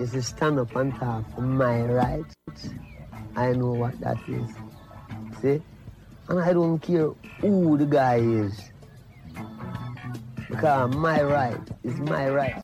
is to stand up and talk for my rights. I know what that is. See? And I don't care who the guy is. Because my right is my right.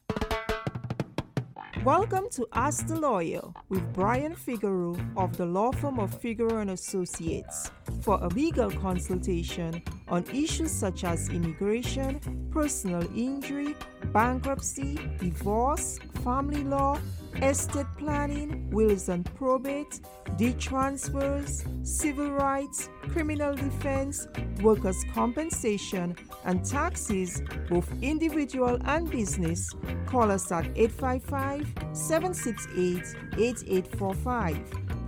Welcome to Ask the Lawyer with Brian Figueroa of the law firm of Figueroa and Associates for a legal consultation on issues such as immigration, personal injury, bankruptcy, divorce, family law, estate planning, wills and probate, deed transfers, civil rights, criminal defense, workers' compensation, and taxes, both individual and business, call us at 855 768 8845.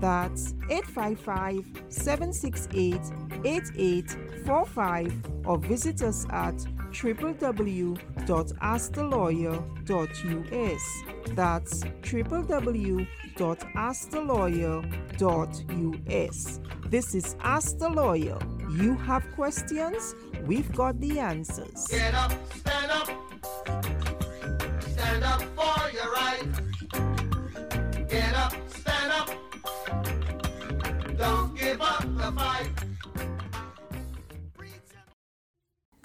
That's 855 768 8845 or visit us at www.askthelawyer.us. That's www.askthelawyer.us. This is Ask the Lawyer. You have questions, we've got the answers. Get up, stand up. Stand up for your right. Get up, stand up. Don't give up the fight.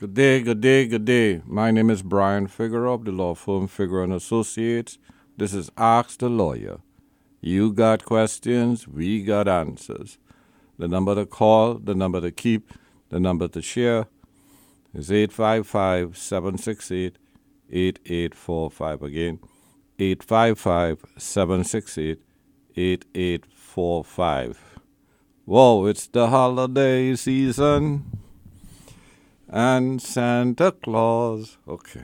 Good day, good day, good day. My name is Brian Figueroa of the law firm Figueroa and Associates. This is Ask the Lawyer. You got questions, we got answers. The number to call, the number to keep, the number to share is 855 768 8845. Again, 855 768 8845. Whoa, it's the holiday season and Santa Claus. Okay.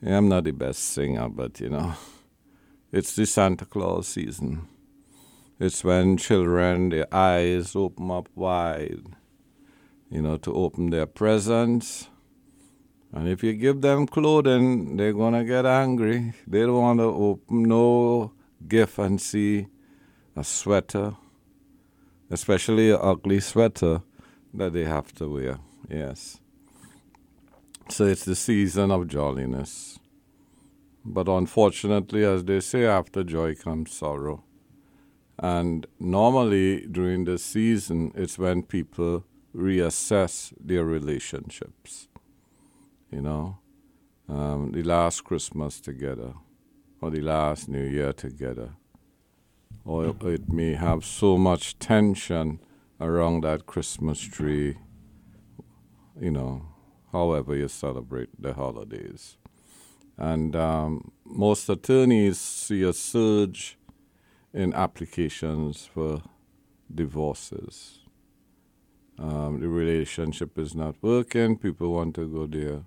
Yeah, I'm not the best singer, but you know, it's the Santa Claus season. It's when children, their eyes open up wide, you know, to open their presents. And if you give them clothing, they're going to get angry. They don't want to open no gift and see a sweater, especially an ugly sweater that they have to wear. Yes. So it's the season of jolliness. But unfortunately, as they say, after joy comes sorrow. And normally during the season, it's when people reassess their relationships. You know, um, the last Christmas together, or the last New Year together. Or it may have so much tension around that Christmas tree you know, however you celebrate the holidays. And um, most attorneys see a surge in applications for divorces. Um, the relationship is not working. People want to go their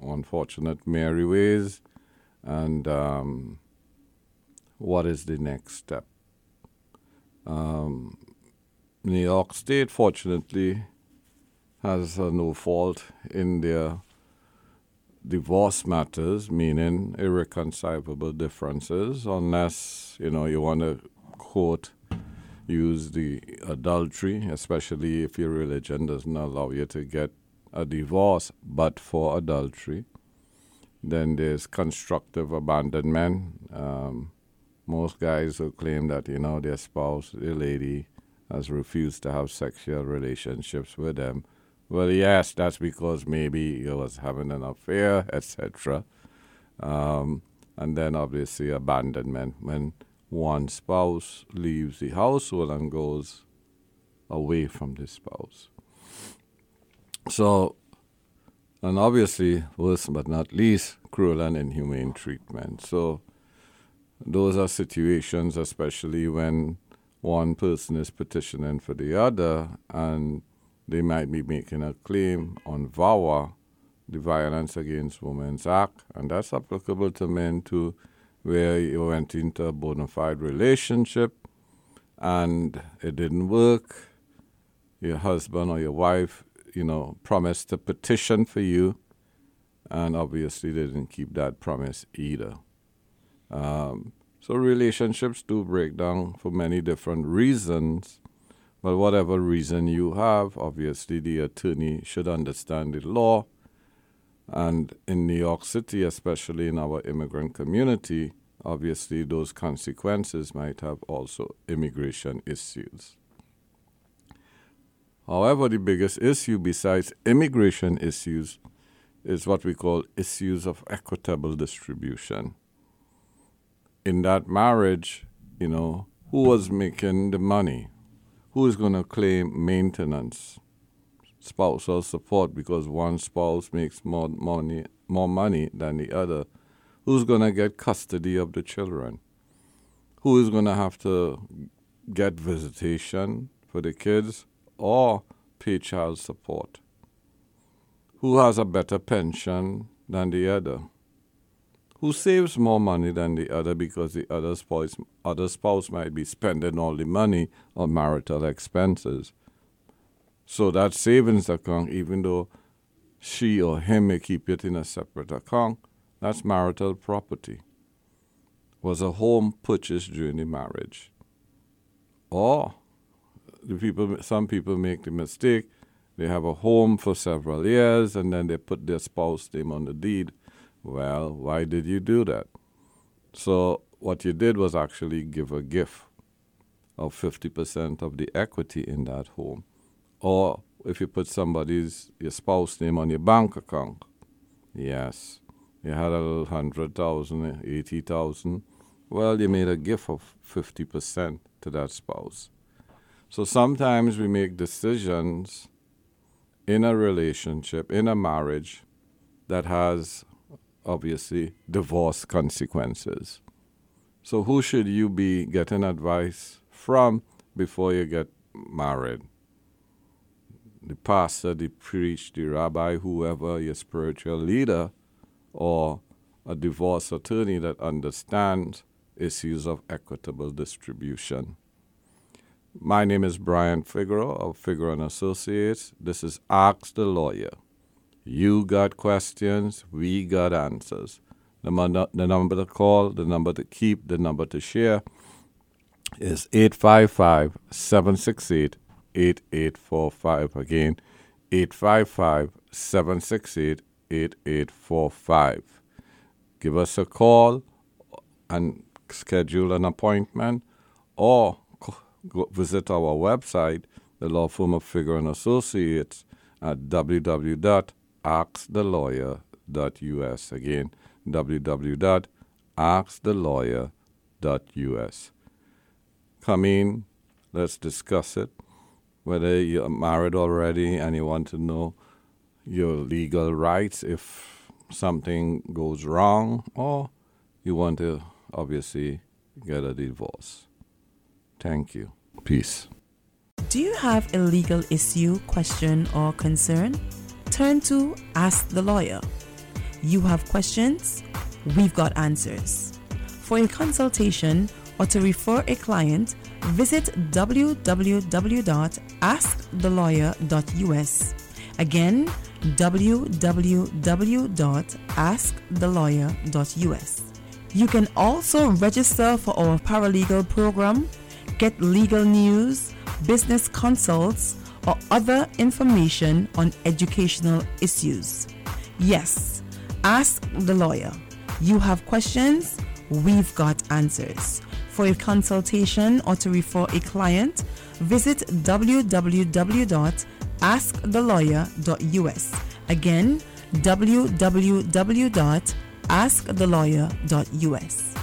unfortunate merry ways. And um, what is the next step? Um, New York State, fortunately, has uh, no fault in their divorce matters, meaning irreconcilable differences, unless you know you want to quote use the adultery, especially if your religion doesn't allow you to get a divorce, but for adultery. Then there's constructive abandonment. Um, most guys who claim that you know their spouse, their lady, has refused to have sexual relationships with them well, yes, that's because maybe he was having an affair, etc. Um, and then obviously abandonment when one spouse leaves the household and goes away from the spouse. So, and obviously, worst but not least, cruel and inhumane treatment. So, those are situations, especially when one person is petitioning for the other, and they might be making a claim on VAWA, the Violence Against Women's Act, and that's applicable to men too, where you went into a bona fide relationship and it didn't work. Your husband or your wife, you know, promised to petition for you, and obviously they didn't keep that promise either. Um, so relationships do break down for many different reasons. But whatever reason you have, obviously the attorney should understand the law. And in New York City, especially in our immigrant community, obviously those consequences might have also immigration issues. However, the biggest issue besides immigration issues is what we call issues of equitable distribution. In that marriage, you know, who was making the money? Who is going to claim maintenance, spousal support because one spouse makes more money, more money than the other? Who's going to get custody of the children? Who is going to have to get visitation for the kids or pay child support? Who has a better pension than the other? Who saves more money than the other because the other spouse, other spouse might be spending all the money on marital expenses? So that savings account, even though she or him may keep it in a separate account, that's marital property. Was a home purchased during the marriage. Or the people some people make the mistake, they have a home for several years and then they put their spouse name on the deed. Well, why did you do that? So what you did was actually give a gift of 50% of the equity in that home. Or if you put somebody's your spouse name on your bank account, yes, you had a little hundred thousand, eighty thousand. Well, you made a gift of fifty percent to that spouse. So sometimes we make decisions in a relationship, in a marriage, that has obviously divorce consequences. So who should you be getting advice from before you get married? The pastor, the priest, the rabbi, whoever your spiritual leader, or a divorce attorney that understands issues of equitable distribution. My name is Brian Figueroa of Figueroa and Associates. This is Ask the Lawyer. You got questions, we got answers. The, mon- the number to call, the number to keep, the number to share is 855 768 8845. Again, 855 768 8845. Give us a call and schedule an appointment or visit our website, the law firm of Figueroa and Associates, at www.askthelawyer.us. Again, www.askthelawyer.us. Come in, let's discuss it. Whether you're married already and you want to know your legal rights if something goes wrong, or you want to obviously get a divorce. Thank you. Peace. Do you have a legal issue, question, or concern? Turn to Ask the Lawyer. You have questions, we've got answers. For a consultation or to refer a client, visit www.askthelawyer.us. Again, www.askthelawyer.us. You can also register for our paralegal program, get legal news, business consults, or other information on educational issues. Yes, ask the lawyer. You have questions, we've got answers. For a consultation or to refer a client, visit www.askthelawyer.us. Again, www.askthelawyer.us.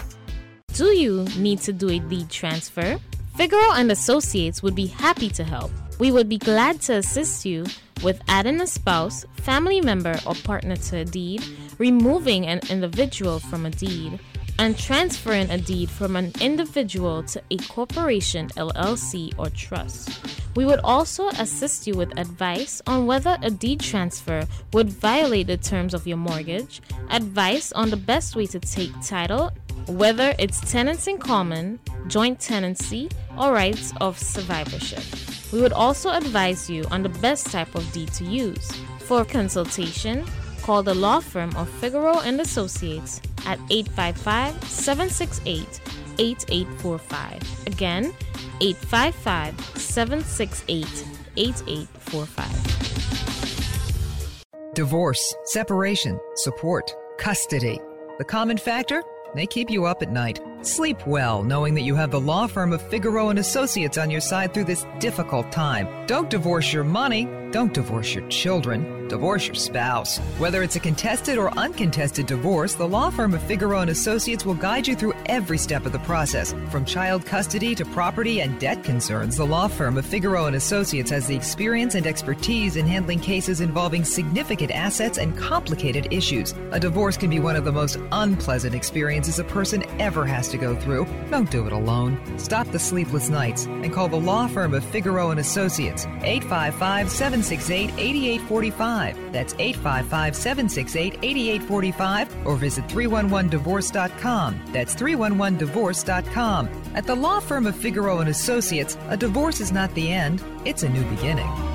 Do you need to do a deed transfer? Figueroa and Associates would be happy to help. We would be glad to assist you with adding a spouse, family member, or partner to a deed, removing an individual from a deed, and transferring a deed from an individual to a corporation, LLC, or trust. We would also assist you with advice on whether a deed transfer would violate the terms of your mortgage, advice on the best way to take title, whether it's tenants in common, joint tenancy, or rights of survivorship. We would also advise you on the best type of deed to use. For consultation, call the law firm of Figueroa and Associates at 855-768-8845. Again, 855-768-8845. Divorce, separation, support, custody. The common factor? they keep you up at night. Sleep well knowing that you have the law firm of Figueroa and Associates on your side through this difficult time. Don't divorce your money, don't divorce your children, divorce your spouse. Whether it's a contested or uncontested divorce, the law firm of Figueroa and Associates will guide you through every step of the process. From child custody to property and debt concerns, the law firm of Figueroa and Associates has the experience and expertise in handling cases involving significant assets and complicated issues. A divorce can be one of the most unpleasant experiences a person ever has to go through. Don't do it alone. Stop the sleepless nights and call the law firm of Figueroa and Associates 855-768-8845. That's 855-768-8845 or visit 311divorce.com. That's 311divorce.com. At the law firm of Figueroa and Associates, a divorce is not the end, it's a new beginning.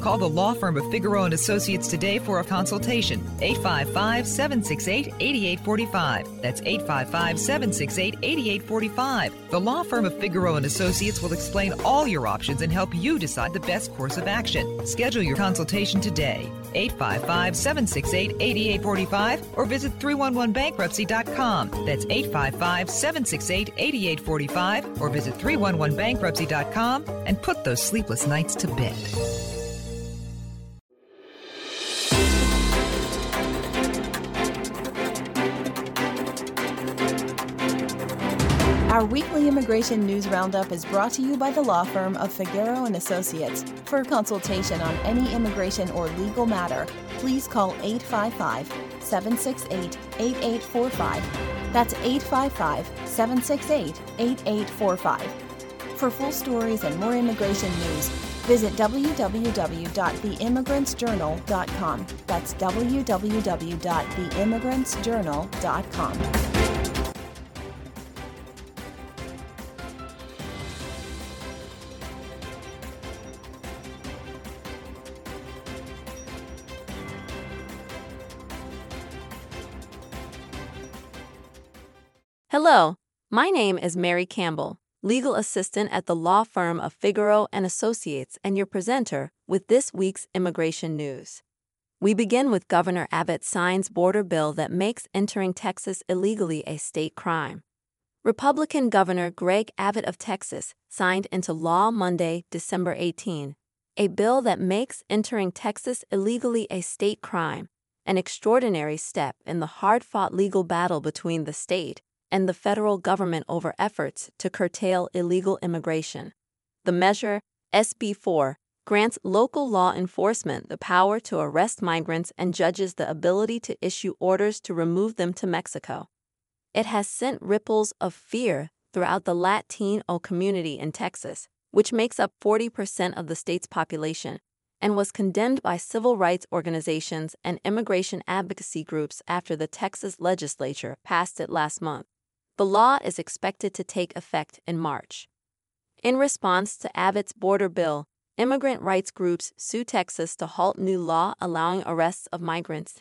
Call the law firm of Figueroa and Associates today for a consultation. 855-768-8845. That's 855-768-8845. The law firm of Figueroa and Associates will explain all your options and help you decide the best course of action. Schedule your consultation today. 855-768-8845 or visit 311bankruptcy.com. That's 855-768-8845 or visit 311bankruptcy.com and put those sleepless nights to bed. Immigration news roundup is brought to you by the law firm of Figueroa and Associates. For consultation on any immigration or legal matter, please call 855-768-8845. That's 855-768-8845. For full stories and more immigration news, visit www.theimmigrantsjournal.com. That's www.theimmigrantsjournal.com. Hello, my name is Mary Campbell, legal assistant at the law firm of Figueroa and Associates and your presenter with this week's immigration news. We begin with Governor Abbott signs border bill that makes entering Texas illegally a state crime. Republican Governor Greg Abbott of Texas signed into law Monday, December 18, a bill that makes entering Texas illegally a state crime, an extraordinary step in the hard-fought legal battle between the state and the federal government over efforts to curtail illegal immigration. The measure, SB 4, grants local law enforcement the power to arrest migrants and judges the ability to issue orders to remove them to Mexico. It has sent ripples of fear throughout the Latino community in Texas, which makes up 40% of the state's population, and was condemned by civil rights organizations and immigration advocacy groups after the Texas legislature passed it last month. The law is expected to take effect in March. In response to Abbott's border bill, immigrant rights groups sue Texas to halt new law allowing arrests of migrants.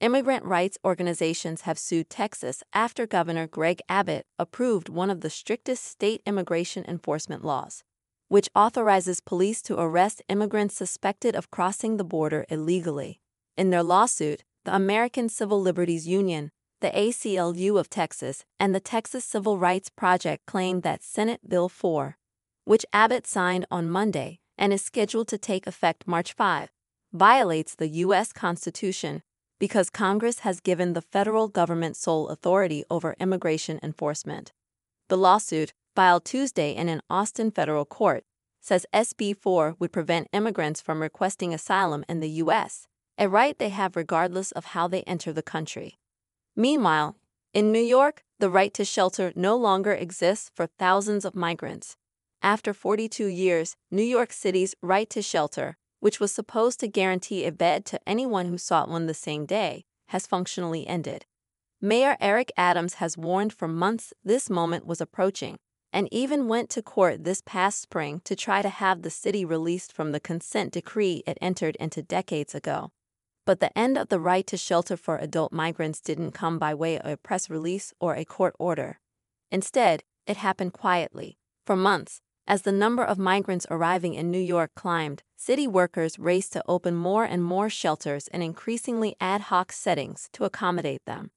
Immigrant rights organizations have sued Texas after Governor Greg Abbott approved one of the strictest state immigration enforcement laws, which authorizes police to arrest immigrants suspected of crossing the border illegally. In their lawsuit, the American Civil Liberties Union the ACLU of Texas, and the Texas Civil Rights Project claimed that Senate Bill 4, which Abbott signed on Monday and is scheduled to take effect March 5, violates the U.S. Constitution because Congress has given the federal government sole authority over immigration enforcement. The lawsuit, filed Tuesday in an Austin federal court, says SB 4 would prevent immigrants from requesting asylum in the U.S., a right they have regardless of how they enter the country. Meanwhile, in New York, the right to shelter no longer exists for thousands of migrants. After 42 years, New York City's right to shelter, which was supposed to guarantee a bed to anyone who sought one the same day, has functionally ended. Mayor Eric Adams has warned for months this moment was approaching and even went to court this past spring to try to have the city released from the consent decree it entered into decades ago. But the end of the right to shelter for adult migrants didn't come by way of a press release or a court order. Instead, it happened quietly, for months, as the number of migrants arriving in New York climbed, city workers raced to open more and more shelters in increasingly ad hoc settings to accommodate them.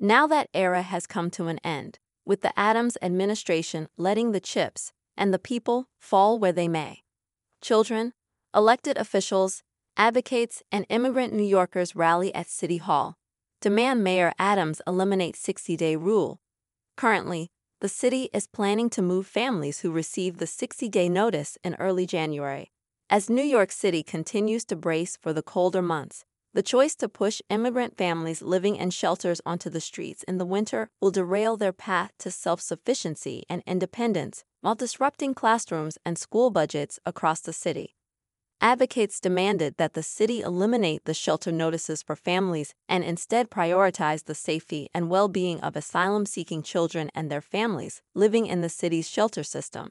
Now that era has come to an end, with the Adams administration letting the chips and the people fall where they may. Children, elected officials, advocates, and immigrant New Yorkers rally at City Hall, demand Mayor Adams eliminate 60 day rule. Currently, the city is planning to move families who received the 60 day notice in early January. As New York City continues to brace for the colder months, the choice to push immigrant families living in shelters onto the streets in the winter will derail their path to self sufficiency and independence while disrupting classrooms and school budgets across the city advocates demanded that the city eliminate the shelter notices for families and instead prioritize the safety and well being of asylum seeking children and their families living in the city's shelter system.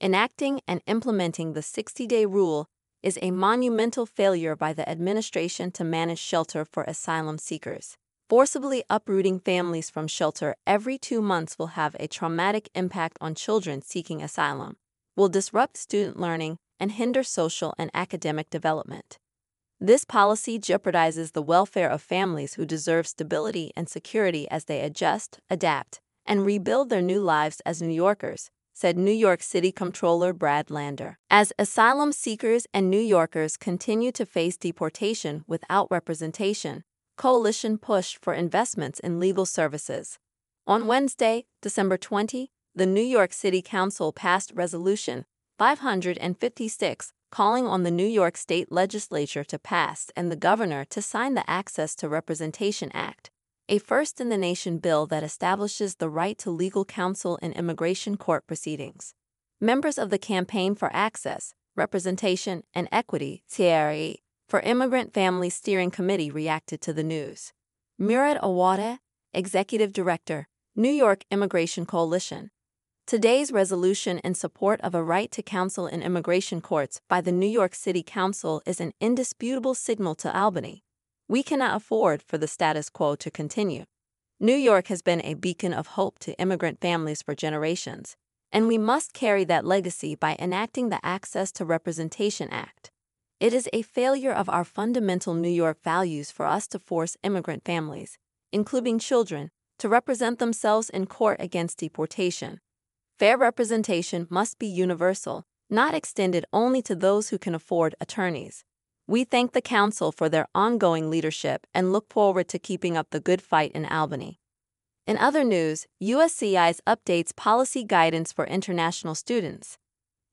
Enacting and implementing the 60 day rule is a monumental failure by the administration to manage shelter for asylum seekers. Forcibly uprooting families from shelter every two months will have a traumatic impact on children seeking asylum, will disrupt student learning, and hinder social and academic development. This policy jeopardizes the welfare of families who deserve stability and security as they adjust, adapt, and rebuild their new lives as New Yorkers, said New York City Comptroller Brad Lander. As asylum seekers and New Yorkers continue to face deportation without representation, Coalition pushed for investments in legal services. On Wednesday, December 20, the New York City Council passed Resolution 556 calling on the New York State Legislature to pass and the governor to sign the Access to Representation Act, a first in the nation bill that establishes the right to legal counsel in immigration court proceedings. Members of the Campaign for Access, Representation, and Equity (CRE) for Immigrant Families Steering Committee reacted to the news. Murad Awawdeh, Executive Director, New York Immigration Coalition, Today's resolution in support of a right to counsel in immigration courts by the New York City Council is an indisputable signal to Albany. We cannot afford for the status quo to continue. New York has been a beacon of hope to immigrant families for generations, and we must carry that legacy by enacting the Access to Representation Act. It is a failure of our fundamental New York values for us to force immigrant families, including children, to represent themselves in court against deportation Fair representation must be universal, not extended only to those who can afford attorneys. We thank the Council for their ongoing leadership and look forward to keeping up the good fight in Albany. In other news, USCIS updates policy guidance for international students.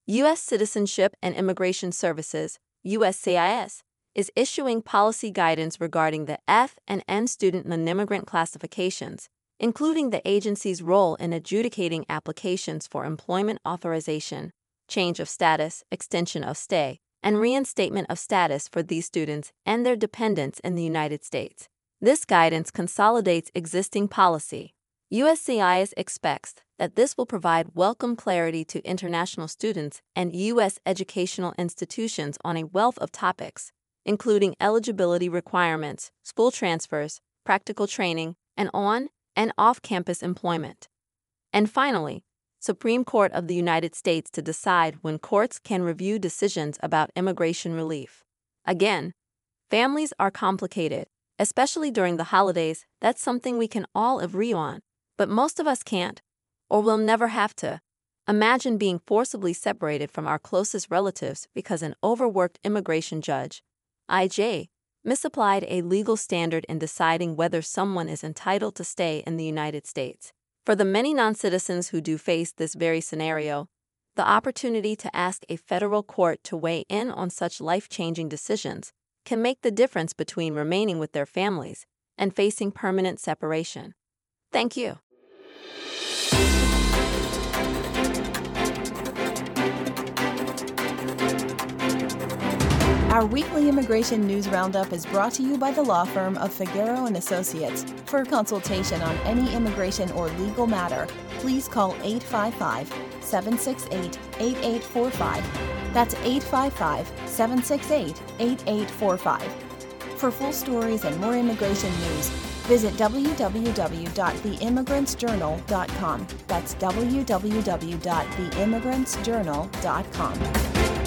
U.S. Citizenship and Immigration Services, USCIS, is issuing policy guidance regarding the F and M student non immigrant classifications including the agency's role in adjudicating applications for employment authorization, change of status, extension of stay, and reinstatement of status for these students and their dependents in the United States. This guidance consolidates existing policy. USCIS expects that this will provide welcome clarity to international students and U.S. educational institutions on a wealth of topics, including eligibility requirements, school transfers, practical training, and on and off campus employment. And finally, Supreme Court of the United States to decide when courts can review decisions about immigration relief. Again, families are complicated, especially during the holidays. That's something we can all agree on, but most of us can't, or will never have to. Imagine being forcibly separated from our closest relatives because an overworked immigration judge, IJ, misapplied a legal standard in deciding whether someone is entitled to stay in the United States. For the many non citizens who do face this very scenario, the opportunity to ask a federal court to weigh in on such life changing decisions can make the difference between remaining with their families and facing permanent separation. Thank you. Our weekly immigration news roundup is brought to you by the law firm of Figueroa and Associates. For consultation on any immigration or legal matter, please call 855-768-8845. That's 855-768-8845. For full stories and more immigration news, visit www.theimmigrantsjournal.com. That's www.theimmigrantsjournal.com.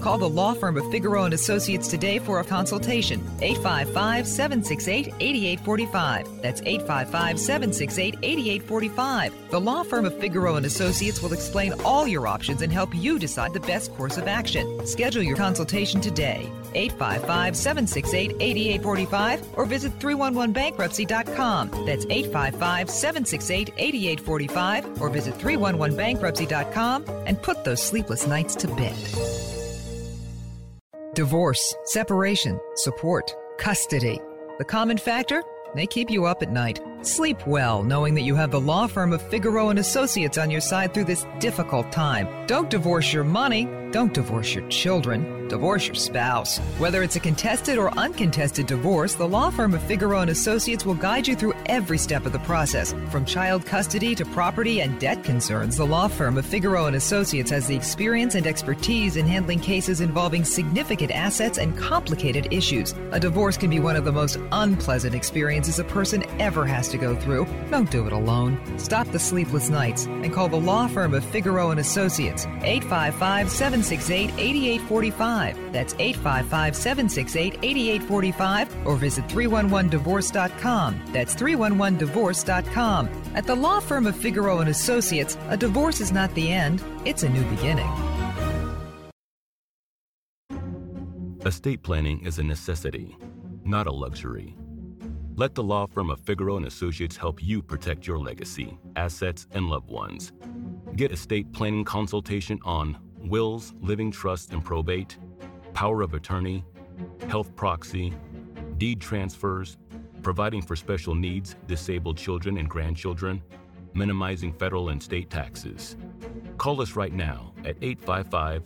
Call the law firm of Figueroa and Associates today for a consultation. 855-768-8845. That's 855-768-8845. The law firm of Figueroa and Associates will explain all your options and help you decide the best course of action. Schedule your consultation today. 855-768-8845 or visit 311bankruptcy.com. That's 855-768-8845 or visit 311bankruptcy.com and put those sleepless nights to bed. Divorce, separation, support, custody. The common factor? They keep you up at night. Sleep well knowing that you have the law firm of Figueroa and Associates on your side through this difficult time. Don't divorce your money, don't divorce your children, divorce your spouse. Whether it's a contested or uncontested divorce, the law firm of Figueroa and Associates will guide you through every step of the process. From child custody to property and debt concerns, the law firm of Figueroa and Associates has the experience and expertise in handling cases involving significant assets and complicated issues. A divorce can be one of the most unpleasant experiences a person ever has to go through. Don't do it alone. Stop the sleepless nights and call the law firm of Figueroa and Associates 855 768 8845. That's 855 768 8845 or visit 311divorce.com. That's 311divorce.com. At the law firm of Figueroa and Associates, a divorce is not the end, it's a new beginning. Estate planning is a necessity, not a luxury. Let the law firm of Figueroa and Associates help you protect your legacy, assets, and loved ones. Get estate planning consultation on wills, living trust and probate, power of attorney, health proxy, deed transfers, providing for special needs, disabled children and grandchildren, minimizing federal and state taxes. Call us right now at 855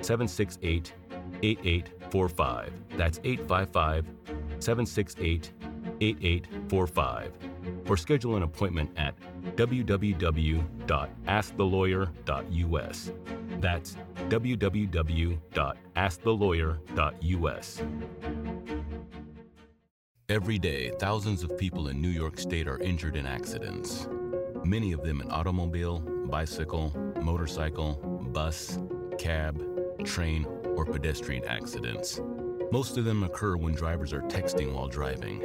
768 8845. That's 855 768 8845. Or schedule an appointment at www.askthelawyer.us. That's www.askthelawyer.us. Every day, thousands of people in New York State are injured in accidents. Many of them in automobile, bicycle, motorcycle, bus, cab, train, or pedestrian accidents. Most of them occur when drivers are texting while driving.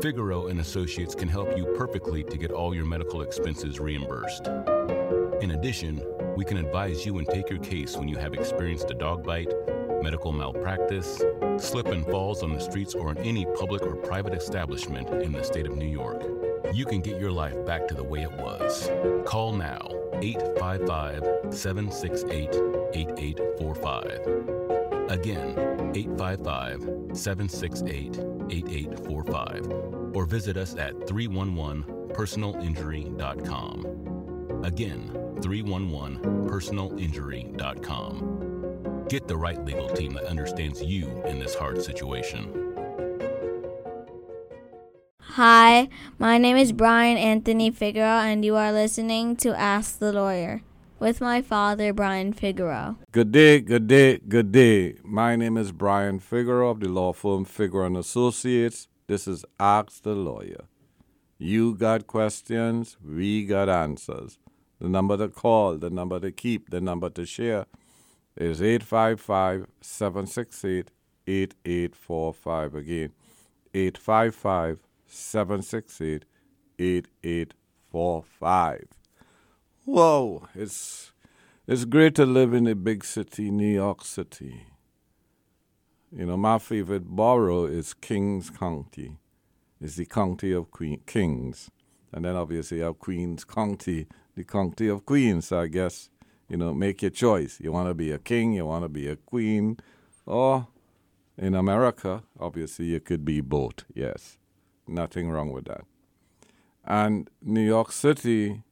Figueroa and Associates can help you perfectly to get all your medical expenses reimbursed. In addition, we can advise you and take your case when you have experienced a dog bite, medical malpractice, slip and falls on the streets or in any public or private establishment in the state of New York. You can get your life back to the way it was. Call now 855 768 8845. Again, 855 768 8845. Or visit us at 311personalinjury.com. Again, 311personalinjury.com. Get the right legal team that understands you in this hard situation. Hi, my name is Brian Anthony Figueroa, and you are listening to Ask the Lawyer with my father, Brian Figueroa. Good day, good day, good day. My name is Brian Figueroa of the law firm Figueroa and Associates. This is Ask the Lawyer. You got questions, we got answers. The number to call, the number to keep, the number to share is 855 768 8845. Again, 855 768 8845. Whoa, it's It's great to live in a big city, New York City. You know, my favorite borough is Kings County. It's the county of Queen, Kings. And then obviously have Queens County, the county of Queens. I guess, you know, make your choice. You want to be a king, you want to be a queen, or in America, obviously you could be both, yes. Nothing wrong with that. And New York City,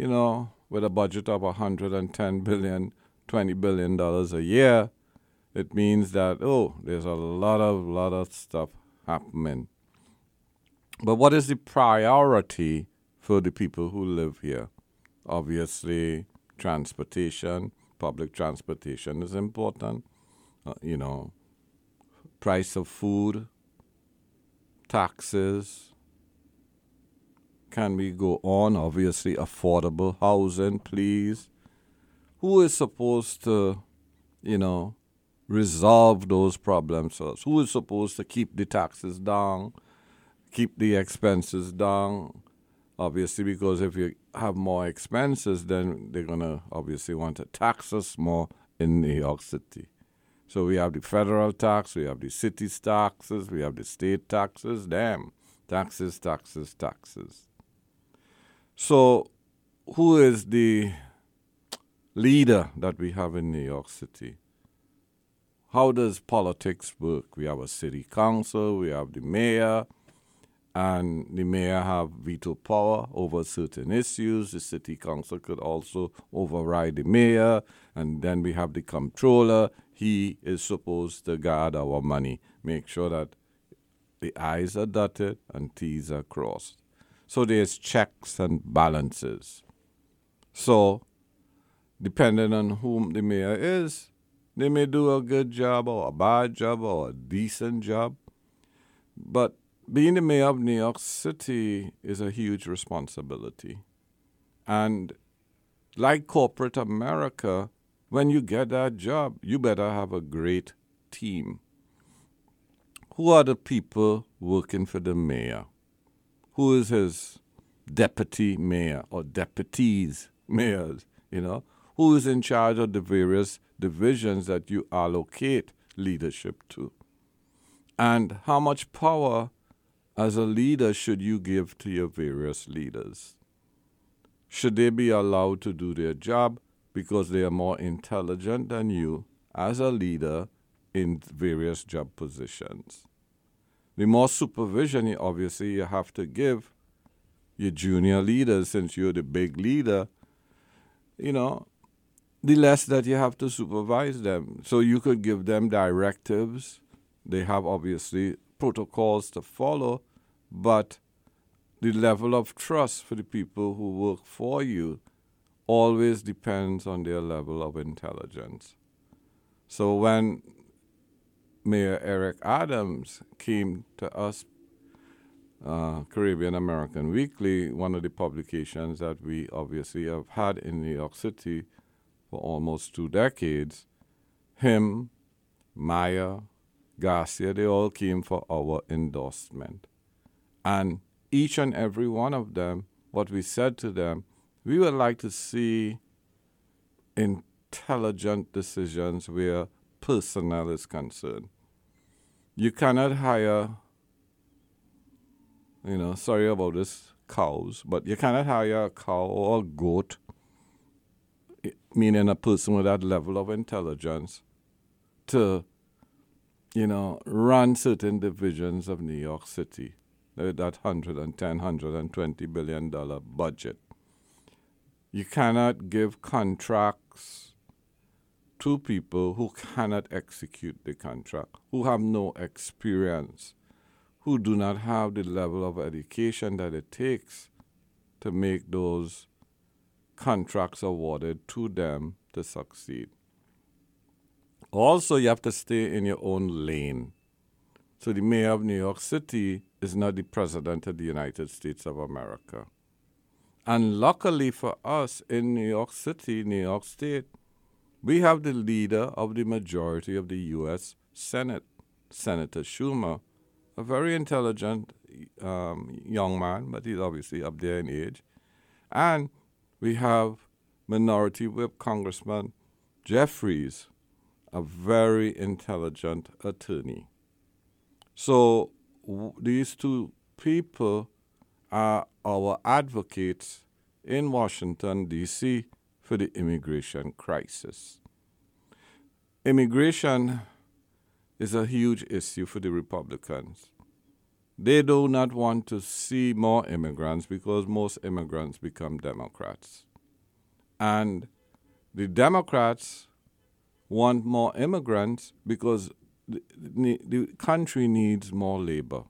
you know, with a budget of 110 billion, 20 billion dollars a year, it means that oh, there's a lot of lot of stuff happening. But what is the priority for the people who live here? Obviously, transportation, public transportation is important. Uh, you know, price of food, taxes. Can we go on? Obviously, affordable housing, please. Who is supposed to, you know, resolve those problems for us? Who is supposed to keep the taxes down, keep the expenses down? Obviously, because if you have more expenses, then they're going to obviously want to tax us more in New York City. So we have the federal tax, we have the city taxes, we have the state taxes. Damn, taxes, taxes, taxes. So, who is the leader that we have in New York City? How does politics work? We have a city council, we have the mayor, and the mayor have veto power over certain issues. The city council could also override the mayor, and then we have the comptroller. He is supposed to guard our money, make sure that the I's are dotted and T's are crossed. So there's checks and balances. So, depending on whom the mayor is, they may do a good job or a bad job or a decent job. But being the mayor of New York City is a huge responsibility. And like corporate America, when you get that job, you better have a great team. Who are the people working for the mayor? Who is his deputy mayor or deputies mayors? You know, who is in charge of the various divisions that you allocate leadership to? And how much power as a leader should you give to your various leaders? Should they be allowed to do their job because they are more intelligent than you as a leader in various job positions? The more supervision, you obviously, you have to give your junior leaders, since you're the big leader, you know, the less that you have to supervise them. So you could give them directives. They have obviously protocols to follow, but the level of trust for the people who work for you always depends on their level of intelligence. So when Mayor Eric Adams came to us, uh, Caribbean American Weekly, one of the publications that we obviously have had in New York City for almost two decades, him, Maya, Garcia, they all came for our endorsement. And each and every one of them, what we said to them, we would like to see intelligent decisions where personnel is concerned. You cannot hire, you know, sorry about this, cows, but you cannot hire a cow or a goat, meaning a person with that level of intelligence, to, you know, run certain divisions of New York City with that 110, 120 billion dollar budget. You cannot give contracts to people who cannot execute the contract, who have no experience, who do not have the level of education that it takes to make those contracts awarded to them to succeed. Also, you have to stay in your own lane. So, the mayor of New York City is not the president of the United States of America. And luckily for us in New York City, New York State, we have the leader of the majority of the U.S. Senate, Senator Schumer, a very intelligent um, young man, but he's obviously up there in age. And we have Minority Whip Congressman Jeffries, a very intelligent attorney. So w- these two people are our advocates in Washington, D.C. for the immigration crisis. Immigration is a huge issue for the Republicans. They do not want to see more immigrants because most immigrants become Democrats. And the Democrats want more immigrants because the, the, the country needs more labor.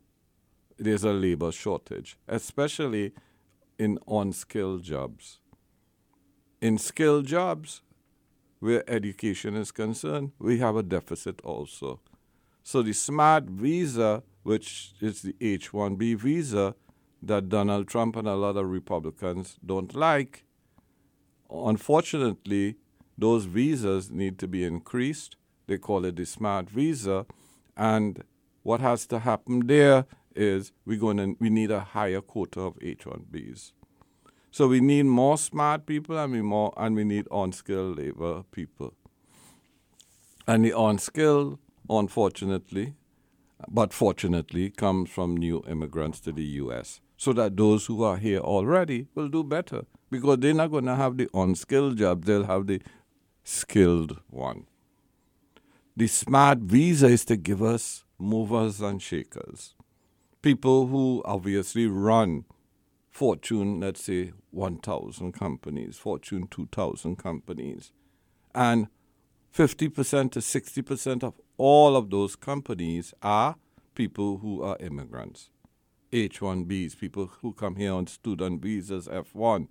There's a labor shortage, especially in unskilled jobs. In skilled jobs, where education is concerned, we have a deficit also. So the SMART visa, which is the H 1B visa that Donald Trump and a lot of Republicans don't like, unfortunately, those visas need to be increased. They call it the SMART visa. And what has to happen there is we're going to, we need a higher quota of H1Bs. So we need more smart people and we more and we need unskilled labor people. And the unskilled, unfortunately, but fortunately, comes from new immigrants to the U.S. So that those who are here already will do better because they're not going to have the unskilled job; they'll have the skilled one. The smart visa is to give us movers and shakers, people who obviously run Fortune, let's say 1,000 companies, Fortune 2,000 companies. And 50% to 60% of all of those companies are people who are immigrants. H 1Bs, people who come here on student visas, F1,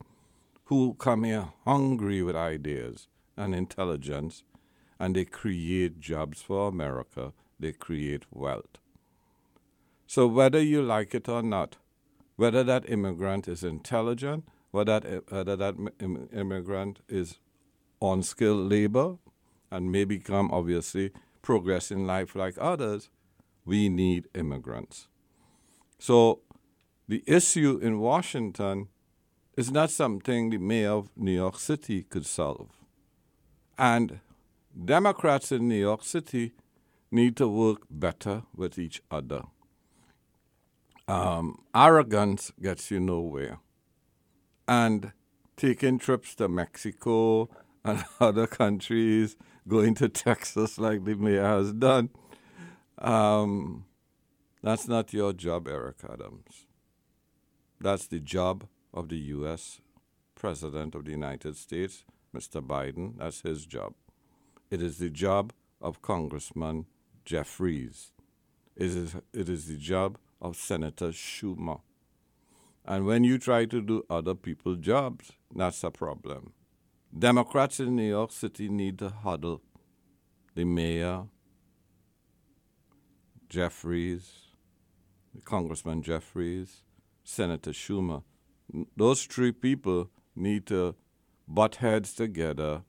who come here hungry with ideas and intelligence, and they create jobs for America, they create wealth. So, whether you like it or not, whether that immigrant is intelligent, whether that, whether that Im- immigrant is on skilled labor and may become obviously progress in life like others, we need immigrants. So the issue in Washington is not something the mayor of New York City could solve. And Democrats in New York City need to work better with each other um, arrogance gets you nowhere. And taking trips to Mexico and other countries, going to Texas like the mayor has done, um, that's not your job, Eric Adams. That's the job of the U.S. President of the United States, Mr. Biden. That's his job. It is the job of Congressman Jeffries. It is, it is the job of Senator Schumer. And when you try to do other people's jobs, that's a problem. Democrats in New York City need to huddle. The mayor, Jeffries, Congressman Jeffries, Senator Schumer. Those three people need to butt heads together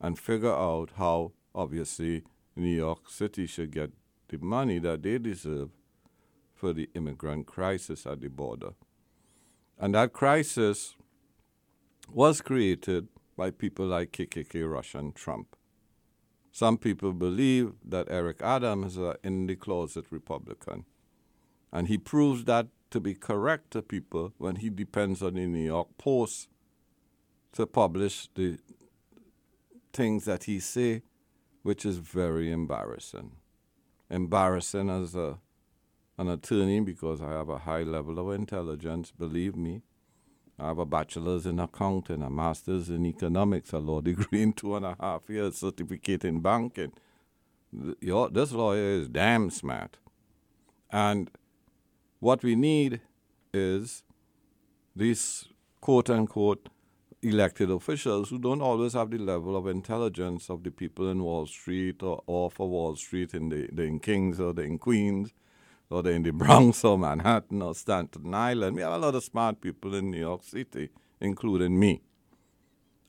and figure out how, obviously, New York City should get the money that they deserve for the immigrant crisis at the border. And that crisis was created by people like KKK, Russia, and Trump. Some people believe that Eric Adams is an in the closet Republican. And he proves that to be correct to people when he depends on the New York Post to publish the things that he say, which is very embarrassing. Embarrassing as a an attorney because I have a high level of intelligence, believe me. I have a bachelor's in accounting, a master's in economics, a law degree in two and a half years, certificate in banking. Your, this lawyer is damn smart. And what we need is these quote unquote elected officials who don't always have the level of intelligence of the people in Wall Street or off of Wall Street in the, the in Kings or the in Queens they're in the Bronx or Manhattan or Staten Island. We have a lot of smart people in New York City, including me.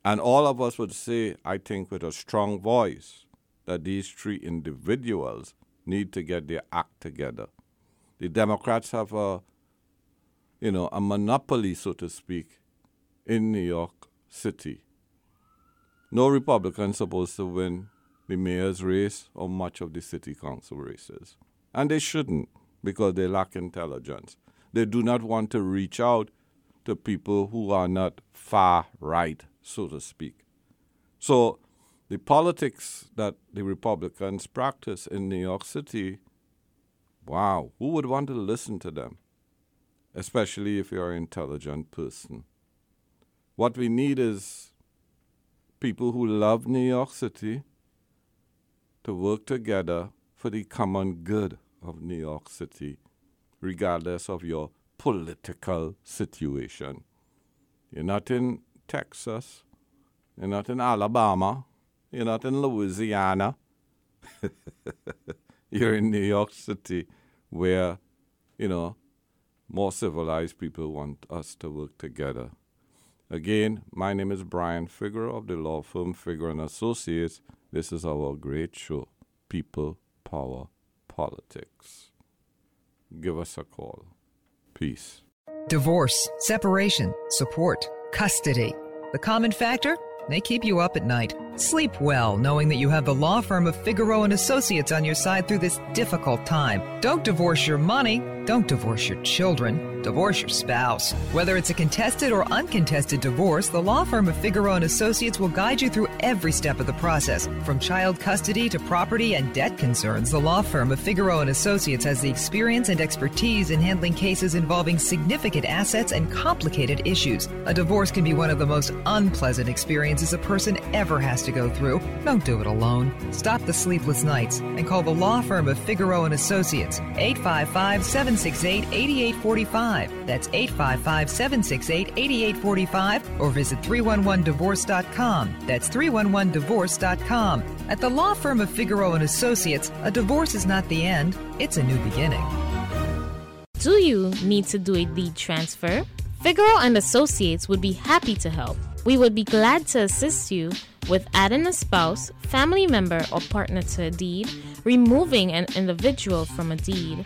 And all of us would say, I think, with a strong voice, that these three individuals need to get their act together. The Democrats have a, you know, a monopoly, so to speak, in New York City. No Republican supposed to win the mayor's race or much of the city council races. And they shouldn't because they lack intelligence. They do not want to reach out to people who are not far right, so to speak. So the politics that the Republicans practice in New York City, wow, who would want to listen to them? Especially if you're an intelligent person. What we need is people who love New York City to work together for the common good of New York City, regardless of your political situation. You're not in Texas, you're not in Alabama, you're not in Louisiana. You're in New York City, where, you know, more civilized people want us to work together. Again, my name is Brian Figueroa of the law firm Figueroa and Associates. This is our great show, People, Power, Politics. Give us a call. Peace. Divorce, separation, support, custody. The common factor? They keep you up at night. Sleep well knowing that you have the law firm of Figueroa and Associates on your side through this difficult time. Don't divorce your money, don't divorce your children, divorce your spouse. Whether it's a contested or uncontested divorce, the law firm of Figueroa and Associates will guide you through every step of the process. From child custody to property and debt concerns, the law firm of Figueroa and Associates has the experience and expertise in handling cases involving significant assets and complicated issues. A divorce can be one of the most unpleasant experiences a person ever has to go through. Don't do it alone. Stop the sleepless nights and call the law firm of Figueroa and Associates 855 768 8845. That's 855 768 8845 or visit 311divorce.com. That's 311divorce.com. At the law firm of Figueroa and Associates, a divorce is not the end, it's a new beginning. Do you need to do a deed transfer? Figueroa and Associates would be happy to help. We would be glad to assist you with adding a spouse, family member, or partner to a deed, removing an individual from a deed,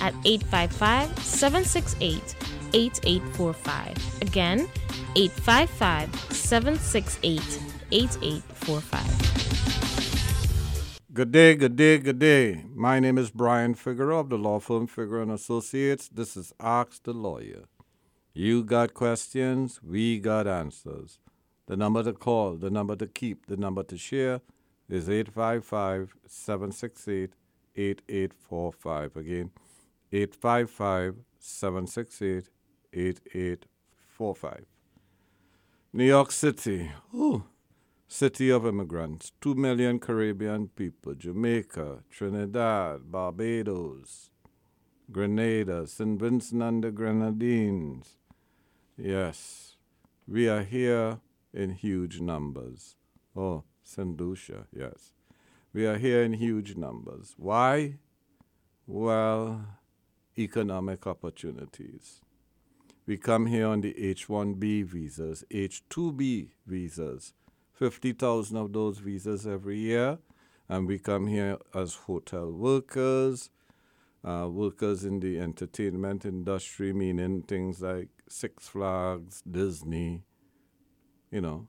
at 855-768-8845. Again, 855-768-8845. Good day, good day, good day. My name is Brian Figueroa of the law firm Figueroa and Associates. This is Ask the Lawyer. You got questions, we got answers. The number to call, the number to keep, the number to share is 855 768 8845. Again, 855 768 8845. New York City, ooh, city of immigrants, 2 million Caribbean people, Jamaica, Trinidad, Barbados, Grenada, St. Vincent and the Grenadines. Yes, we are here in huge numbers. Oh, St. Lucia, yes. We are here in huge numbers. Why? Well, economic opportunities. We come here on the H 1B visas, H 2B visas, 50,000 of those visas every year. And we come here as hotel workers, uh, workers in the entertainment industry, meaning things like Six Flags, Disney, you know,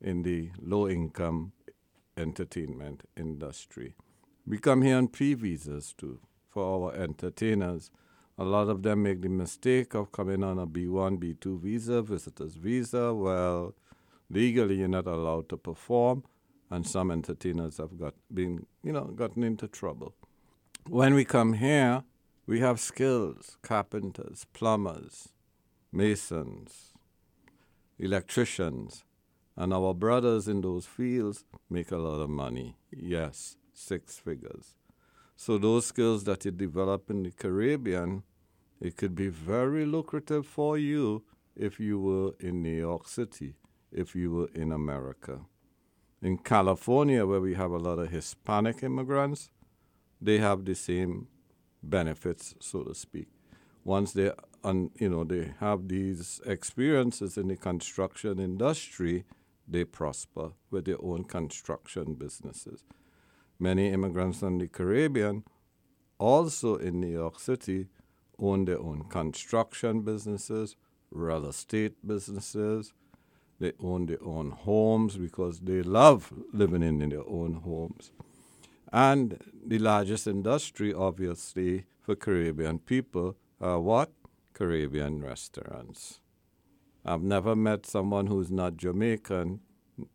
in the low income entertainment industry. We come here on pre visas too for our entertainers. A lot of them make the mistake of coming on a B1, B2 visa, visitor's visa. Well, legally you're not allowed to perform, and some entertainers have got been, you know, gotten into trouble. When we come here, we have skills: carpenters, plumbers, masons, electricians, and our brothers in those fields make a lot of money. Yes, six figures. So those skills that you develop in the Caribbean, it could be very lucrative for you if you were in New York City, if you were in America. In California, where we have a lot of Hispanic immigrants, they have the same benefits, so to speak. Once they, un, you know, they have these experiences in the construction industry, they prosper with their own construction businesses. Many immigrants from the Caribbean, also in New York City, own their own construction businesses, real estate businesses. They own their own homes because they love living in their own homes. And the largest industry, obviously, for Caribbean people are what? Caribbean restaurants. I've never met someone who's not Jamaican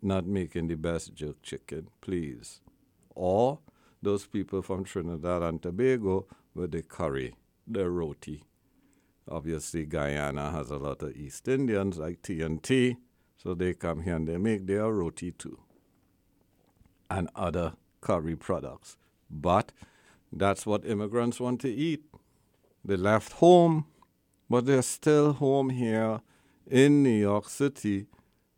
not making the best jerk chicken, please. Or those people from Trinidad and Tobago with the curry, the roti. Obviously, Guyana has a lot of East Indians like TNT, so they come here and they make their roti too. And other curry products. But that's what immigrants want to eat. They left home, but they're still home here in New York City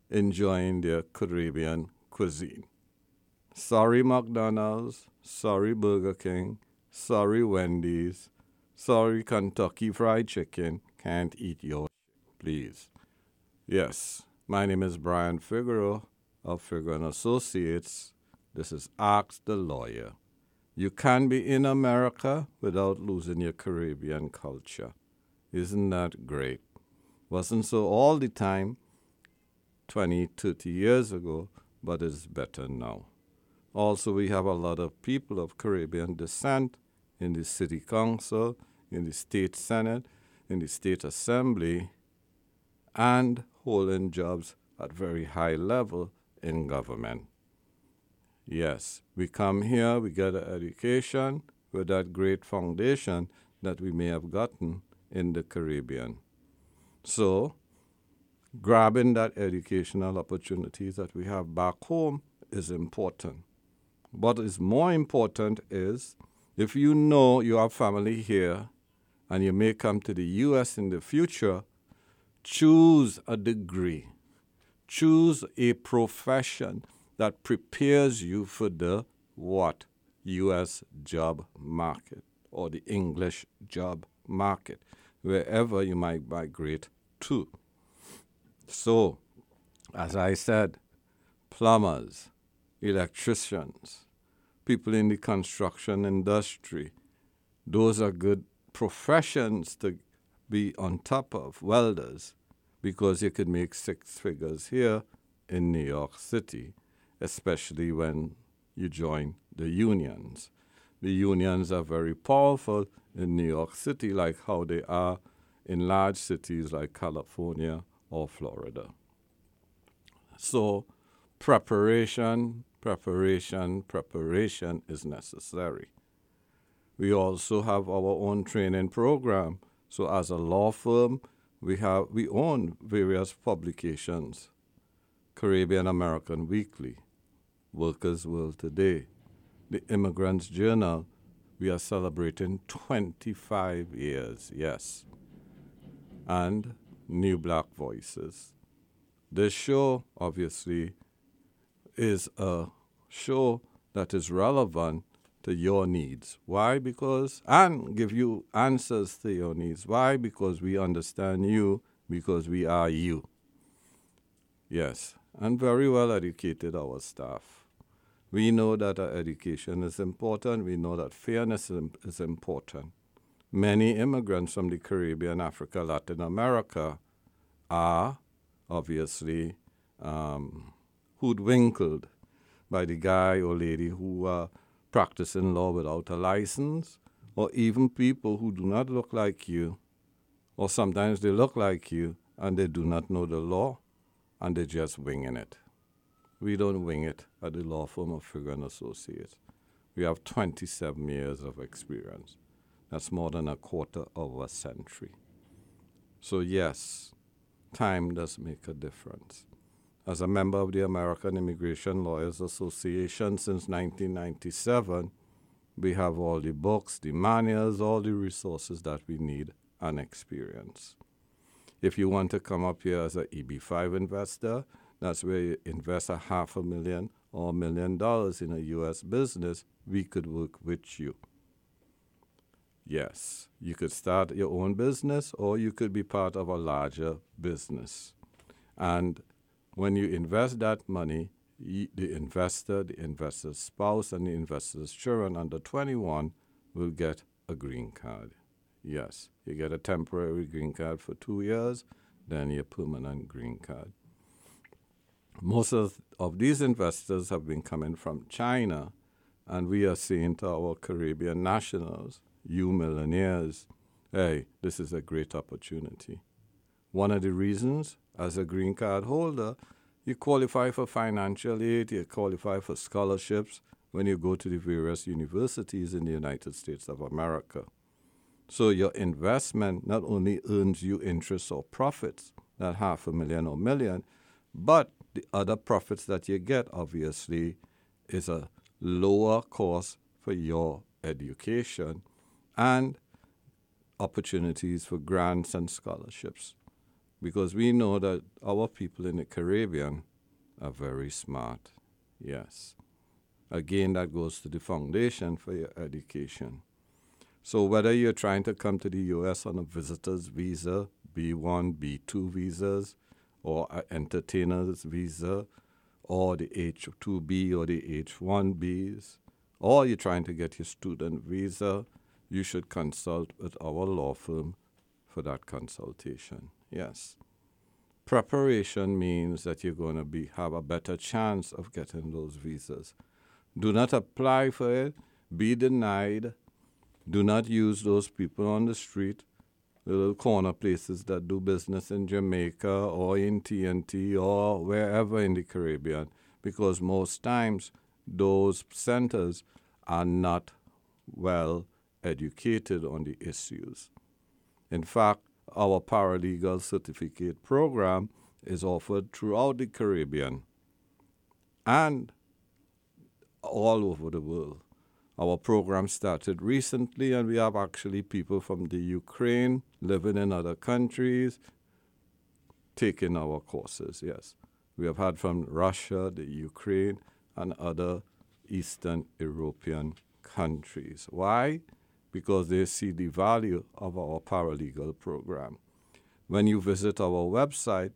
enjoying their Caribbean cuisine. Sorry, McDonald's. Sorry, Burger King. Sorry, Wendy's. Sorry, Kentucky Fried Chicken. Can't eat your please. Yes, my name is Brian Figueroa of Figueroa Associates. This is Ask the Lawyer. You can be in America without losing your Caribbean culture. Isn't that great? Wasn't so all the time 20, 30 years ago, but it's better now. Also, we have a lot of people of Caribbean descent in the City Council, in the State Senate, in the State Assembly, and holding jobs at very high level in government. Yes, we come here, we get an education with that great foundation that we may have gotten in the Caribbean. So, grabbing that educational opportunities that we have back home is important. What is more important is if you know you have family here and you may come to the US in the future, choose a degree, choose a profession that prepares you for the what? US job market or the English job market, wherever you might migrate to. So, as I said, plumbers, electricians, people in the construction industry, those are good professions to be on top of, welders, because you could make six figures here in New York City, especially when you join the unions. The unions are very powerful in New York City, like how they are in large cities like California or Florida. So, preparation, preparation, preparation is necessary. We also have our own training program. So, as a law firm, we have we own various publications Caribbean American Weekly, Workers' World Today, the Immigrants Journal. We are celebrating 25 years, yes. And New Black Voices. This show, obviously, is a show that is relevant to your needs. Why? Because, and give you answers to your needs. Why? Because we understand you, because we are you. Yes, and very well educated, our staff. We know that our education is important. We know that fairness is important. Many immigrants from the Caribbean, Africa, Latin America are obviously um, hoodwinked by the guy or lady who are practicing law without a license, or even people who do not look like you, or sometimes they look like you and they do not know the law and they're just winging it. We don't wing it at the law firm of Figueroa and Associates. We have 27 years of experience. That's more than a quarter of a century. So, yes, time does make a difference. As a member of the American Immigration Lawyers Association since 1997, we have all the books, the manuals, all the resources that we need and experience. If you want to come up here as an EB5 investor, that's where you invest a half a million or a million dollars in a U.S. business, we could work with you. Yes, you could start your own business or you could be part of a larger business. And when you invest that money, the investor, the investor's spouse, and the investor's children under 21 will get a green card. Yes, you get a temporary green card for two years, then your permanent green card. Most of, of these investors have been coming from China, and we are saying to our Caribbean nationals, you millionaires, hey, this is a great opportunity. One of the reasons, as a green card holder, you qualify for financial aid, you qualify for scholarships when you go to the various universities in the United States of America. So your investment not only earns you interest or profits, that half a million or million, but the other profits that you get obviously is a lower cost for your education and opportunities for grants and scholarships. Because we know that our people in the Caribbean are very smart. Yes. Again, that goes to the foundation for your education. So, whether you're trying to come to the U.S. on a visitor's visa, B1, B2 visas, or an entertainer's visa, or the H2B or the H1Bs, or you're trying to get your student visa, you should consult with our law firm for that consultation. Yes. Preparation means that you're going to be have a better chance of getting those visas. Do not apply for it, be denied. Do not use those people on the street, little corner places that do business in Jamaica or in TNT or wherever in the Caribbean, because most times those centers are not well educated on the issues. In fact, our paralegal certificate program is offered throughout the Caribbean and all over the world. Our program started recently, and we have actually people from the Ukraine living in other countries taking our courses. Yes, we have had from Russia, the Ukraine, and other Eastern European countries. Why? Because they see the value of our paralegal program. When you visit our website,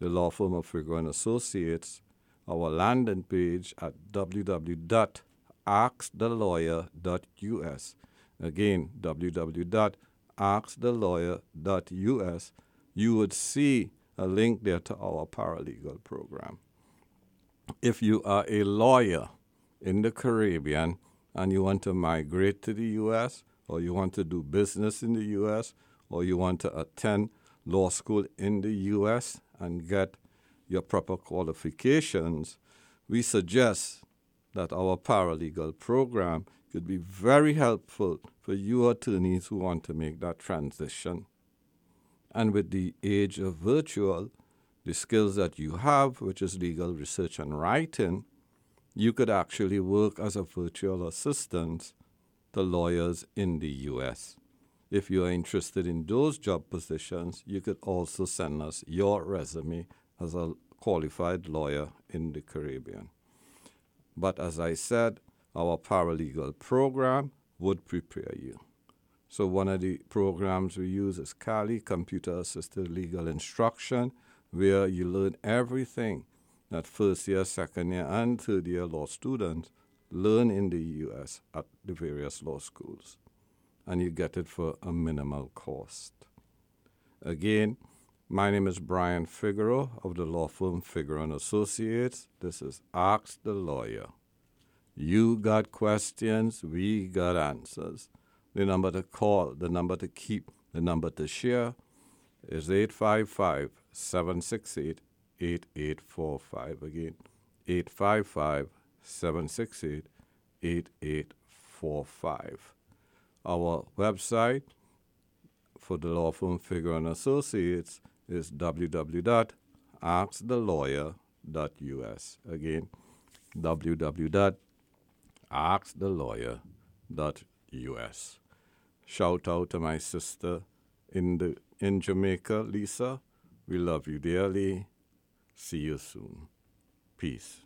the law firm of Figueroa and Associates, our landing page at www.askthelawyer.us. Again, www.askthelawyer.us. You would see a link there to our paralegal program. If you are a lawyer in the Caribbean and you want to migrate to the U.S., or you want to do business in the U.S., or you want to attend law school in the U.S. and get your proper qualifications, we suggest that our paralegal program could be very helpful for you attorneys who want to make that transition. And with the age of virtual, the skills that you have, which is legal research and writing, you could actually work as a virtual assistant to lawyers in the U.S. If you are interested in those job positions, you could also send us your resume as a qualified lawyer in the Caribbean. But as I said, our paralegal program would prepare you. So, one of the programs we use is CALI, Computer Assisted Legal Instruction, where you learn everything that first year, second year, and third year law students learn in the U.S. at the various law schools, and you get it for a minimal cost. Again, my name is Brian Figueroa of the law firm Figueroa and Associates. This is Ask the Lawyer. You got questions, we got answers. The number to call, the number to keep, the number to share is 855 768 8845. Again, 855 768 8845. Our website for the law firm Figueroa and Associates is www.askthelawyer.us. Again, www.askthelawyer.us. Shout out to my sister in the in Jamaica, Lisa. We love you dearly. See you soon. Peace.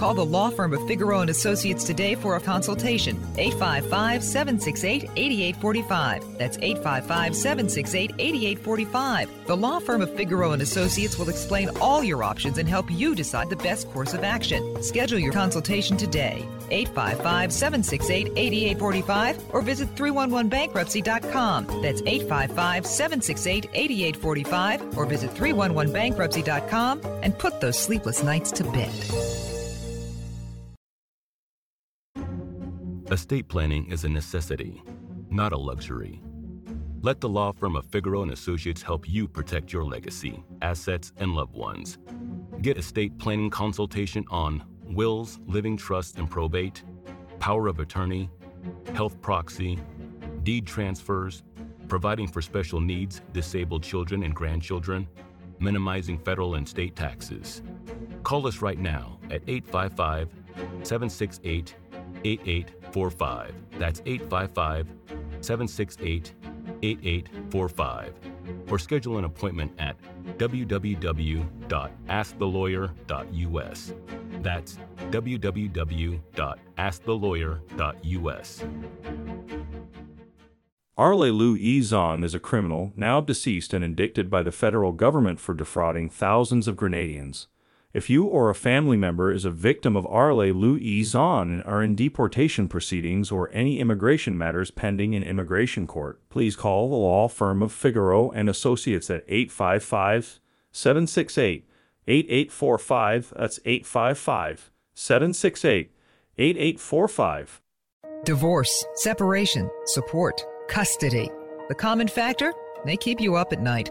Call the law firm of Figueroa and Associates today for a consultation. 855-768-8845. That's 855-768-8845. The law firm of Figueroa and Associates will explain all your options and help you decide the best course of action. Schedule your consultation today. 855-768-8845 or visit 311bankruptcy.com. That's 855-768-8845 or visit 311bankruptcy.com and put those sleepless nights to bed. Estate planning is a necessity, not a luxury. Let the law firm of Figueroa and Associates help you protect your legacy, assets, and loved ones. Get estate planning consultation on wills, living trust and probate, power of attorney, health proxy, deed transfers, providing for special needs, disabled children and grandchildren, minimizing federal and state taxes. Call us right now at 855 768 8845. That's 855 768 8845. Or schedule an appointment at www.askthelawyer.us. That's www.askthelawyer.us. Arle Lou Izon is a criminal, now deceased and indicted by the federal government for defrauding thousands of Grenadians. If you or a family member is a victim of Arle Lou Izon and are in deportation proceedings or any immigration matters pending in immigration court, please call the law firm of Figueroa and Associates at 855 768 8845. That's 855 768 8845. Divorce, separation, support, custody. The common factor? They keep you up at night.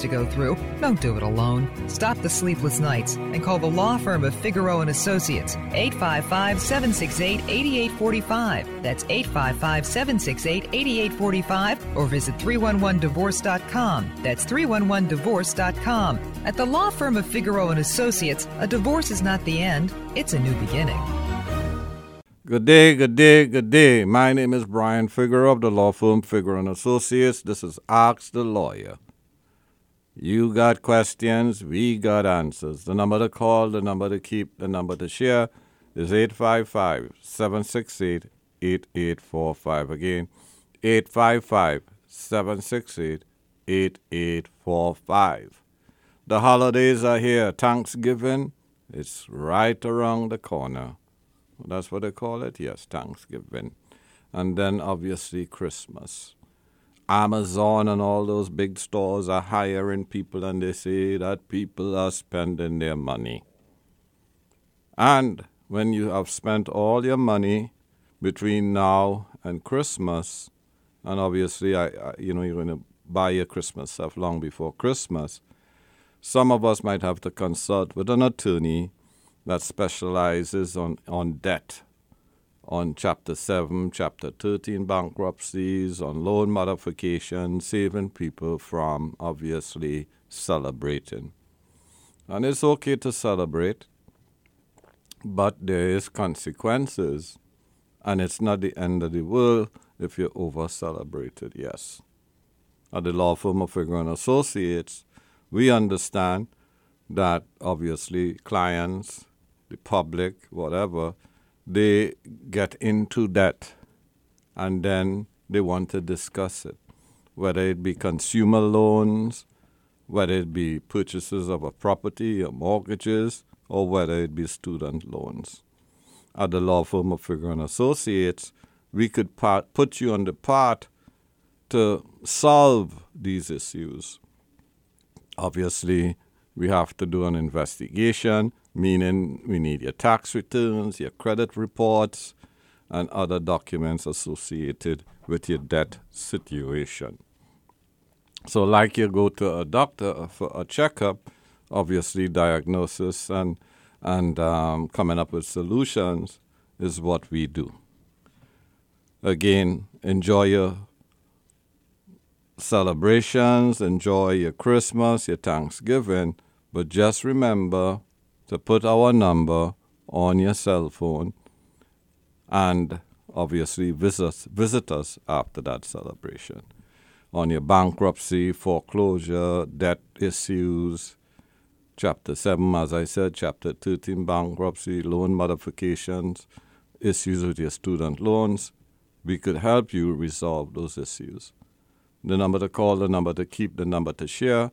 to go through. Don't do it alone. Stop the sleepless nights and call the law firm of Figueroa and Associates 855-768-8845. That's 855-768-8845 or visit 311divorce.com. That's 311divorce.com. At the law firm of Figueroa and Associates, a divorce is not the end, it's a new beginning. Good day, good day, good day. My name is Brian Figueroa of the law firm Figueroa and Associates. This is Ask the Lawyer. You got questions, we got answers. The number to call, the number to keep, the number to share is 855 768 8845. Again, 855 768 8845. The holidays are here. Thanksgiving, it's right around the corner. That's what they call it? Yes, Thanksgiving. And then obviously Christmas. Amazon and all those big stores are hiring people and they say that people are spending their money. And when you have spent all your money between now and Christmas, and obviously, I, I you know, you're going to buy your Christmas stuff long before Christmas, some of us might have to consult with an attorney that specializes on, on debt on Chapter 7, Chapter 13 bankruptcies, on loan modification, saving people from obviously celebrating. And it's okay to celebrate, but there is consequences, and it's not the end of the world if you over celebrated, yes. At the law firm of Figueroa and Associates, we understand that obviously clients, the public, whatever, they get into debt and then they want to discuss it, whether it be consumer loans, whether it be purchases of a property or mortgages, or whether it be student loans. at the law firm of Figueroa and Associates, we could part, put you on the path to solve these issues. Obviously, we have to do an investigation, meaning we need your tax returns, your credit reports, and other documents associated with your debt situation. So, like you go to a doctor for a checkup, obviously diagnosis and and um, coming up with solutions is what we do. Again, enjoy your celebrations, enjoy your Christmas, your Thanksgiving, but just remember to put our number on your cell phone and obviously visit, visit us after that celebration. On your bankruptcy, foreclosure, debt issues, Chapter 7, as I said, Chapter 13, bankruptcy, loan modifications, issues with your student loans. We could help you resolve those issues. The number to call, the number to keep, the number to share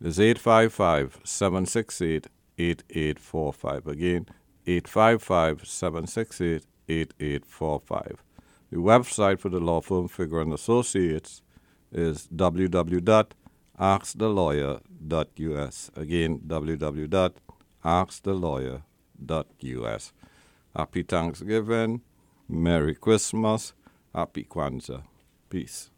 is 855 768 8845. Again, 855 768 8845. The website for the law firm Figueroa and Associates is www askthelawyer.us. Again, www.askthelawyer.us. Happy Thanksgiving, Merry Christmas, Happy Kwanzaa. Peace.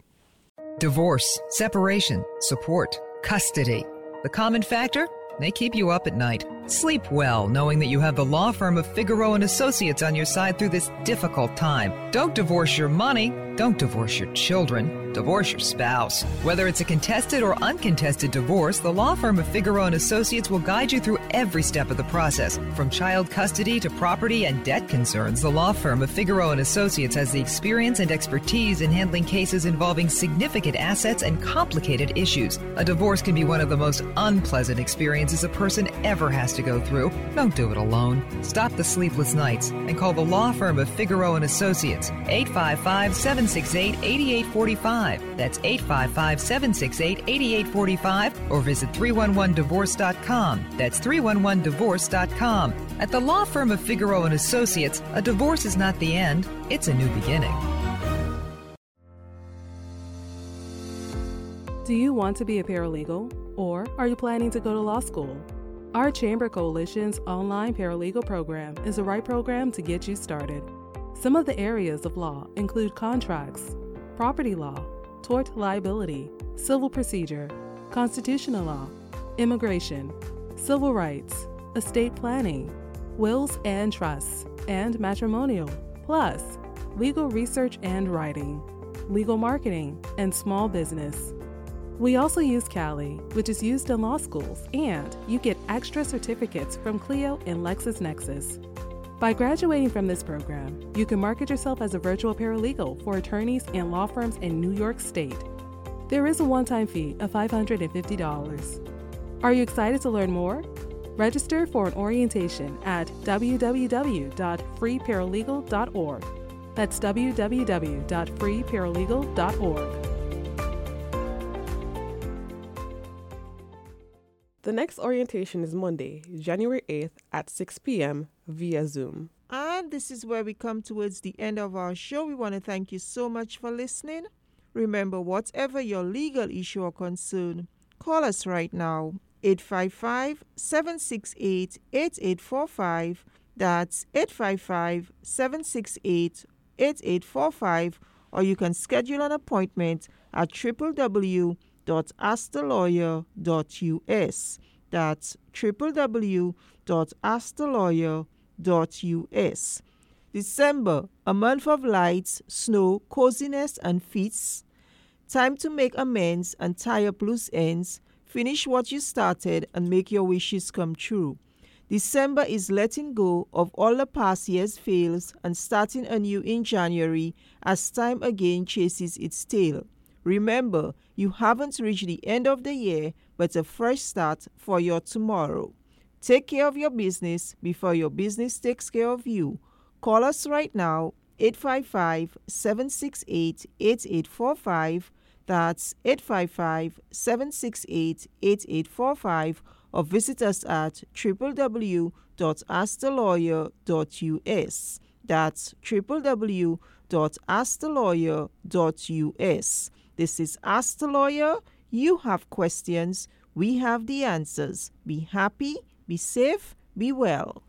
Divorce, separation, support, custody. The common factor? They keep you up at night. Sleep well knowing that you have the law firm of Figueroa and Associates on your side through this difficult time. Don't divorce your money, don't divorce your children. Divorce your spouse. Whether it's a contested or uncontested divorce, the law firm of Figueroa and Associates will guide you through every step of the process. From child custody to property and debt concerns, the law firm of Figueroa and Associates has the experience and expertise in handling cases involving significant assets and complicated issues. A divorce can be one of the most unpleasant experiences a person ever has to go through. Don't do it alone. Stop the sleepless nights and call the law firm of Figueroa and Associates 855 768 8845 that's 855 768 8845 or visit 311divorce.com. That's 311divorce.com. At the law firm of Figueroa and Associates, a divorce is not the end, it's a new beginning. Do you want to be a paralegal? Or are you planning to go to law school? Our Chamber Coalition's online paralegal program is the right program to get you started. Some of the areas of law include contracts, property law, tort liability, civil procedure, constitutional law, immigration, civil rights, estate planning, wills and trusts, and matrimonial, plus legal research and writing, legal marketing, and small business. We also use Cali, which is used in law schools, and you get extra certificates from Clio and LexisNexis. By graduating from this program, you can market yourself as a virtual paralegal for attorneys and law firms in New York State. There is a one time fee of $550. Are you excited to learn more? Register for an orientation at www.freeparalegal.org. That's www.freeparalegal.org. The next orientation is Monday, January 8th at 6 p.m. via Zoom. And this is where we come towards the end of our show. We want to thank you so much for listening. Remember, whatever your legal issue or concern, call us right now 855 768 8845. That's 855 768 8845. Or you can schedule an appointment at www www.askthelawyer.us. That's www.askthelawyer.us. December, a month of lights, snow, coziness, and feasts. Time to make amends and tie up loose ends, finish what you started, and make your wishes come true. December is letting go of all the past year's fails and starting anew in January as time again chases its tail. Remember, you haven't reached the end of the year, but a fresh start for your tomorrow. Take care of your business before your business takes care of you. Call us right now, 855 768 8845. That's 855 768 8845, or visit us at www www.askthelawyer.us. That's www.askthelawyer.us. This is Ask the Lawyer. You have questions, we have the answers. Be happy, be safe, be well.